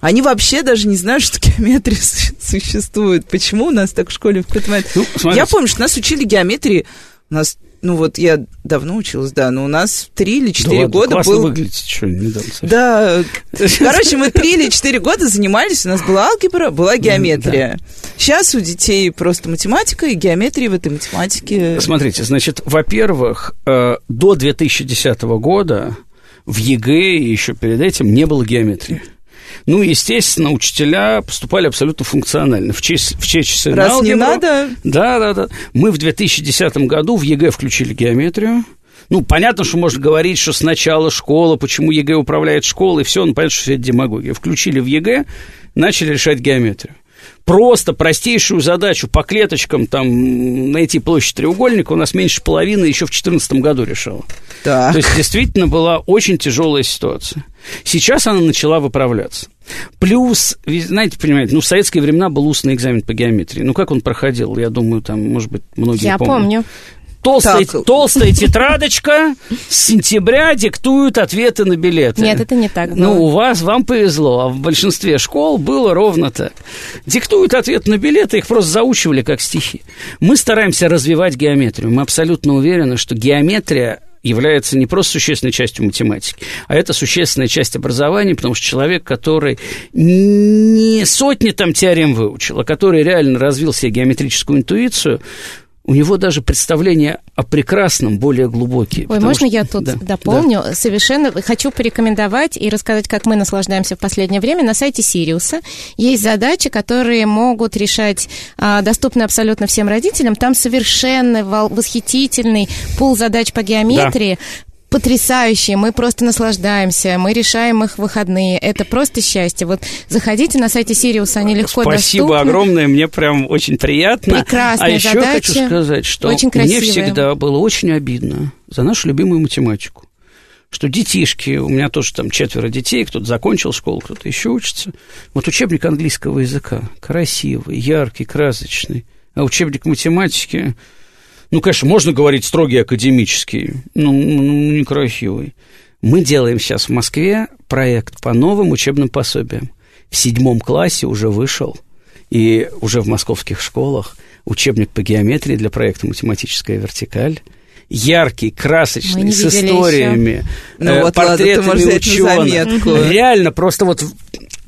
Они вообще даже не знают, что геометрия существует. Почему у нас так в школе в какой-то момент... Ну, смотрите. я помню, что нас учили геометрии. У нас, ну вот я давно училась, да, но у нас три или четыре ладно, года классно был... выглядите, что, совсем. Да, короче, мы три или четыре года занимались, у нас была алгебра, была геометрия. Сейчас у детей просто математика и геометрия в этой математике. Смотрите, значит, во-первых, э, до 2010 года в ЕГЭ и еще перед этим не было геометрии. Ну, естественно, учителя поступали абсолютно функционально. В честь, в честь Раз не алгебру. надо, Да, да, да. Мы в 2010 году в ЕГЭ включили геометрию. Ну, понятно, что можно говорить, что сначала школа, почему ЕГЭ управляет школой, все, ну, понятно, что все это демагогия. Включили в ЕГЭ, начали решать геометрию. Просто простейшую задачу по клеточкам там найти площадь треугольника у нас меньше половины еще в 2014 году решала. да. То есть действительно была очень тяжелая ситуация. Сейчас она начала выправляться. Плюс, знаете, понимаете, ну, в советские времена был устный экзамен по геометрии. Ну, как он проходил? Я думаю, там, может быть, многие Я помнят. помню. Толстая, Так. толстая тетрадочка с сентября диктуют ответы на билеты. Нет, это не так было. Ну, у вас, вам повезло, а в большинстве школ было ровно так. Диктуют ответ на билеты, их просто заучивали как стихи. Мы стараемся развивать геометрию. Мы абсолютно уверены, что геометрия является не просто существенной частью математики, а это существенная часть образования, потому что человек, который не сотни там теорем выучил, а который реально развил себе геометрическую интуицию, у него даже представления о прекрасном более глубокие. Ой, можно что- я тут Да, дополню? Совершенно хочу порекомендовать и рассказать, как мы наслаждаемся в последнее время. На сайте Сириуса есть задачи, которые могут решать, а, доступны абсолютно всем родителям. Там совершенно восхитительный пул задач по геометрии. Потрясающие, мы просто наслаждаемся, мы решаем их выходные. Это просто счастье. Вот заходите на сайте Сириуса, они легко Спасибо доступны. огромное, мне прям очень приятно. Прекрасные а еще задачи, хочу сказать, что очень мне всегда было очень обидно за нашу любимую математику. Что детишки, у меня тоже там четверо детей, кто-то закончил школу, кто-то еще учится. Вот учебник английского языка красивый, яркий, красочный. А учебник математики, ну, конечно, можно говорить строгий академический, но ну, некрасивый. Мы делаем сейчас в Москве проект по новым учебным пособиям. В седьмом классе уже вышел, и уже в московских школах учебник по геометрии для проекта «Математическая вертикаль». Яркий, красочный, с историями, Ну э, вот ладно, портретами на ученых. Реально, просто вот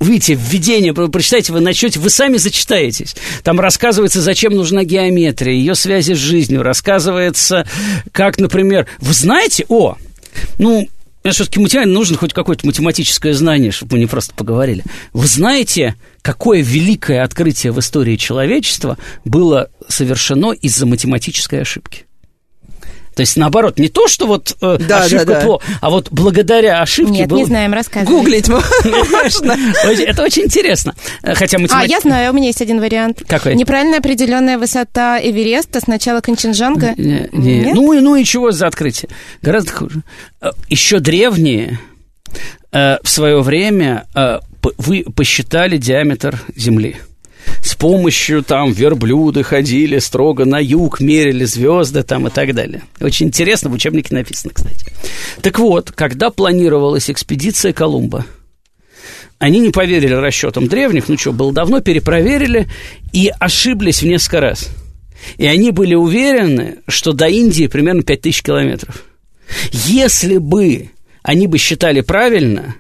Видите, введение, про- прочитайте, вы начнете, вы сами зачитаетесь. Там рассказывается, зачем нужна геометрия, ее связи с жизнью, рассказывается, как, например, вы знаете, о, ну, мне все-таки математика нужно хоть какое-то математическое знание, чтобы мы не просто поговорили. Вы знаете, какое великое открытие в истории человечества было совершено из-за математической ошибки? То есть, наоборот, не то, что вот э, да, ошибка да, да. плохо, а вот благодаря ошибке... Нет, был... не знаем, рассказывай. Гуглить можно. Это очень интересно. Хотя математика... А, я знаю, у меня есть один вариант. Какой? Неправильная определенная высота Эвереста, сначала Конченджанга. Не, не. Ну, ну и чего за открытие? Гораздо хуже. Э, Еще древние э, в свое время э, вы посчитали диаметр Земли с помощью там верблюда ходили строго на юг, мерили звезды там и так далее. Очень интересно, в учебнике написано, кстати. Так вот, когда планировалась экспедиция Колумба, они не поверили расчетам древних, ну что, было давно, перепроверили и ошиблись в несколько раз. И они были уверены, что до Индии примерно 5000 километров. Если бы они бы считали правильно,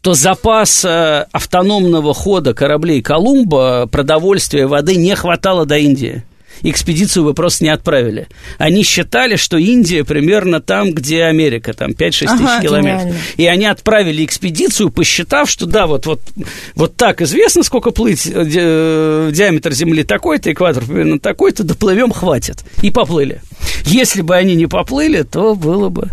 то запас автономного хода кораблей Колумба, продовольствия, воды не хватало до Индии экспедицию вы просто не отправили. Они считали, что Индия примерно там, где Америка, там 5-6 ага, тысяч километров. Гениально. И они отправили экспедицию, посчитав, что да, вот, вот, вот так известно, сколько плыть, э, ди, диаметр Земли такой-то, экватор примерно такой-то, доплывем, хватит. И поплыли. Если бы они не поплыли, то было бы...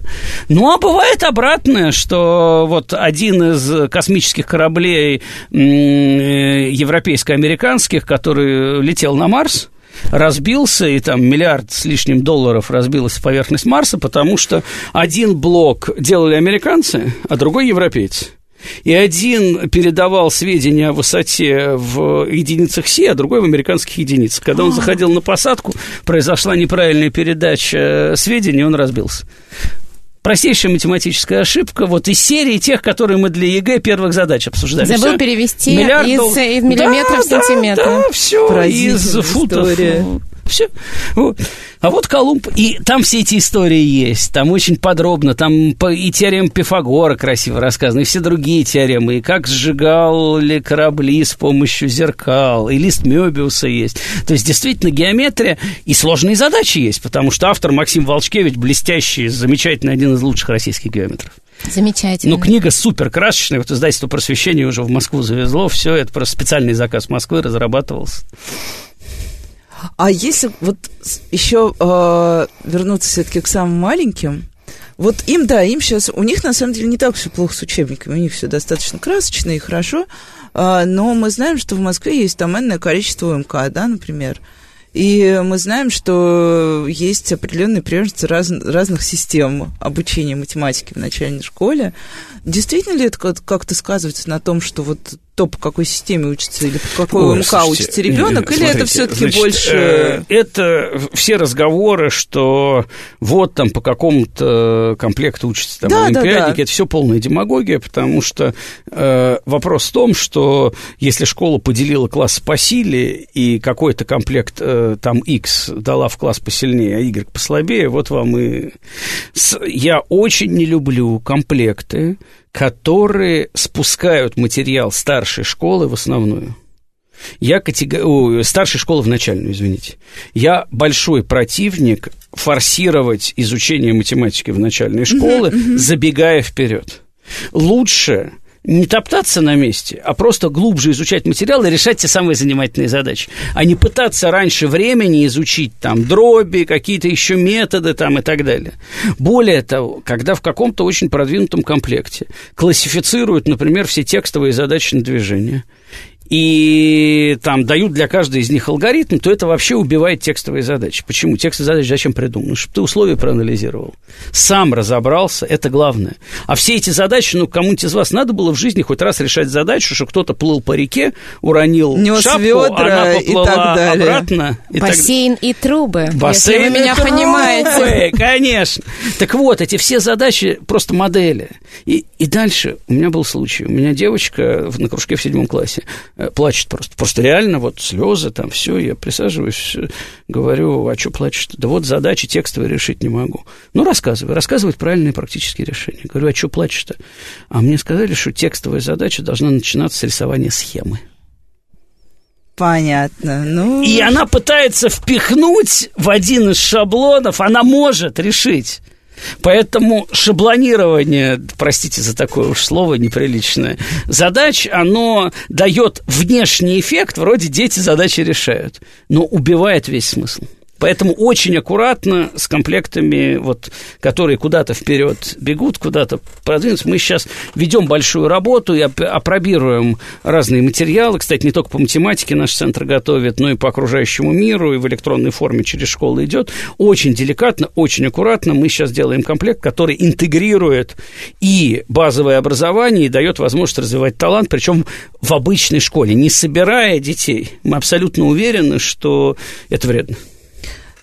Ну, а бывает обратное, что вот один из космических кораблей э, европейско-американских, который летел на Марс, разбился, и там миллиард с лишним долларов разбилась поверхность Марса, потому что один блок делали американцы, а другой европейцы. И один передавал сведения о высоте в единицах Си, а другой в американских единицах. Когда он а. заходил на посадку, произошла неправильная передача сведений, он разбился простейшая математическая ошибка вот из серии тех, которые мы для ЕГЭ первых задач обсуждали. Забыл все. перевести Миллиард из, дол... из миллиметров да, в сантиметры. Да, да, все, из футов. История. Все. Вот. А вот Колумб, и там все эти истории есть, там очень подробно, там и теорема Пифагора красиво рассказана, и все другие теоремы, и как сжигали корабли с помощью зеркал, и лист Мёбиуса есть. То есть, действительно, геометрия и сложные задачи есть, потому что автор Максим Волчкевич блестящий, замечательный, один из лучших российских геометров. Замечательно. Ну, книга супер красочная. Вот издательство просвещения уже в Москву завезло. Все, это просто специальный заказ Москвы разрабатывался. А если вот еще э, вернуться все-таки к самым маленьким, вот им, да, им сейчас, у них на самом деле не так все плохо с учебниками, у них все достаточно красочно и хорошо, э, но мы знаем, что в Москве есть там энное количество МК, да, например, и мы знаем, что есть определенные приверженцы раз, разных систем обучения математики в начальной школе. Действительно ли это как-то сказывается на том, что вот то, по какой системе учится, или по какой Ой, МК слушайте, учится ребенок, или это все-таки больше. Э, это все разговоры, что вот там по какому-то комплекту учится там да, олимпиадники, да, да. это все полная демагогия, потому что э, вопрос в том, что если школа поделила класс по силе, и какой-то комплект э, там X дала в класс посильнее, а Y послабее, вот вам и. Я очень не люблю комплекты которые спускают материал старшей школы в основную. Я категор... О, старшей школы в начальную, извините. Я большой противник форсировать изучение математики в начальной школы, забегая вперед. Лучше не топтаться на месте, а просто глубже изучать материал и решать те самые занимательные задачи, а не пытаться раньше времени изучить там дроби, какие-то еще методы там и так далее. Более того, когда в каком-то очень продвинутом комплекте классифицируют, например, все текстовые задачи на движение – и там дают для каждой из них алгоритм, то это вообще убивает текстовые задачи. Почему? Текстовые задачи зачем придуманы? Ну, чтобы ты условия проанализировал. Сам разобрался, это главное. А все эти задачи, ну, кому-нибудь из вас надо было в жизни хоть раз решать задачу, что кто-то плыл по реке, уронил Нес шапку, ведра она поплыла и так далее. обратно. И Бассейн так... и трубы, Бассейн если вы меня трубы, понимаете. Конечно. Так вот, эти все задачи просто модели. И, и дальше у меня был случай. У меня девочка на кружке в седьмом классе плачет просто. Просто реально вот слезы там, все, я присаживаюсь, говорю, а что плачешь? Да вот задачи текстовые решить не могу. Ну, рассказывай, рассказывать правильные практические решения. Говорю, а что плачешь-то? А мне сказали, что текстовая задача должна начинаться с рисования схемы. Понятно. Ну... И она пытается впихнуть в один из шаблонов, она может решить Поэтому шаблонирование, простите за такое уж слово неприличное, задач, оно дает внешний эффект, вроде дети задачи решают, но убивает весь смысл. Поэтому очень аккуратно с комплектами, вот, которые куда-то вперед бегут, куда-то продвинутся. Мы сейчас ведем большую работу и опробируем разные материалы. Кстати, не только по математике наш центр готовит, но и по окружающему миру, и в электронной форме через школу идет. Очень деликатно, очень аккуратно мы сейчас делаем комплект, который интегрирует и базовое образование, и дает возможность развивать талант, причем в обычной школе, не собирая детей. Мы абсолютно уверены, что это вредно.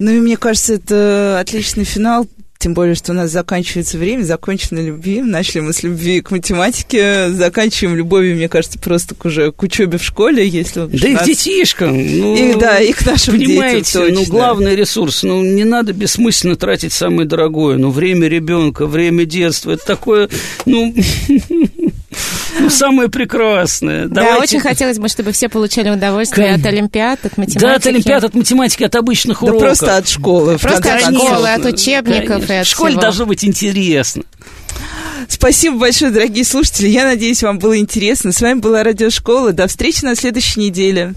Ну и мне кажется, это отличный финал тем более, что у нас заканчивается время, закончена любви. Начали мы с любви к математике, заканчиваем любовью, мне кажется, просто к уже к учебе в школе, если... Да 16... и к детишкам. Ну, и, да, и к нашим понимаете, детям, точно. ну, главный ресурс, ну, не надо бессмысленно тратить самое дорогое, ну, время ребенка, время детства, это такое, ну... Ну, самое прекрасное. Давайте. Да, очень хотелось бы, чтобы все получали удовольствие от Олимпиад, от математики. Да, от Олимпиад, от математики, от обычных уроков. Да просто от школы. Просто от школы, от учебников Конечно. и от В школе всего. должно быть интересно. Спасибо большое, дорогие слушатели. Я надеюсь, вам было интересно. С вами была Радиошкола. До встречи на следующей неделе.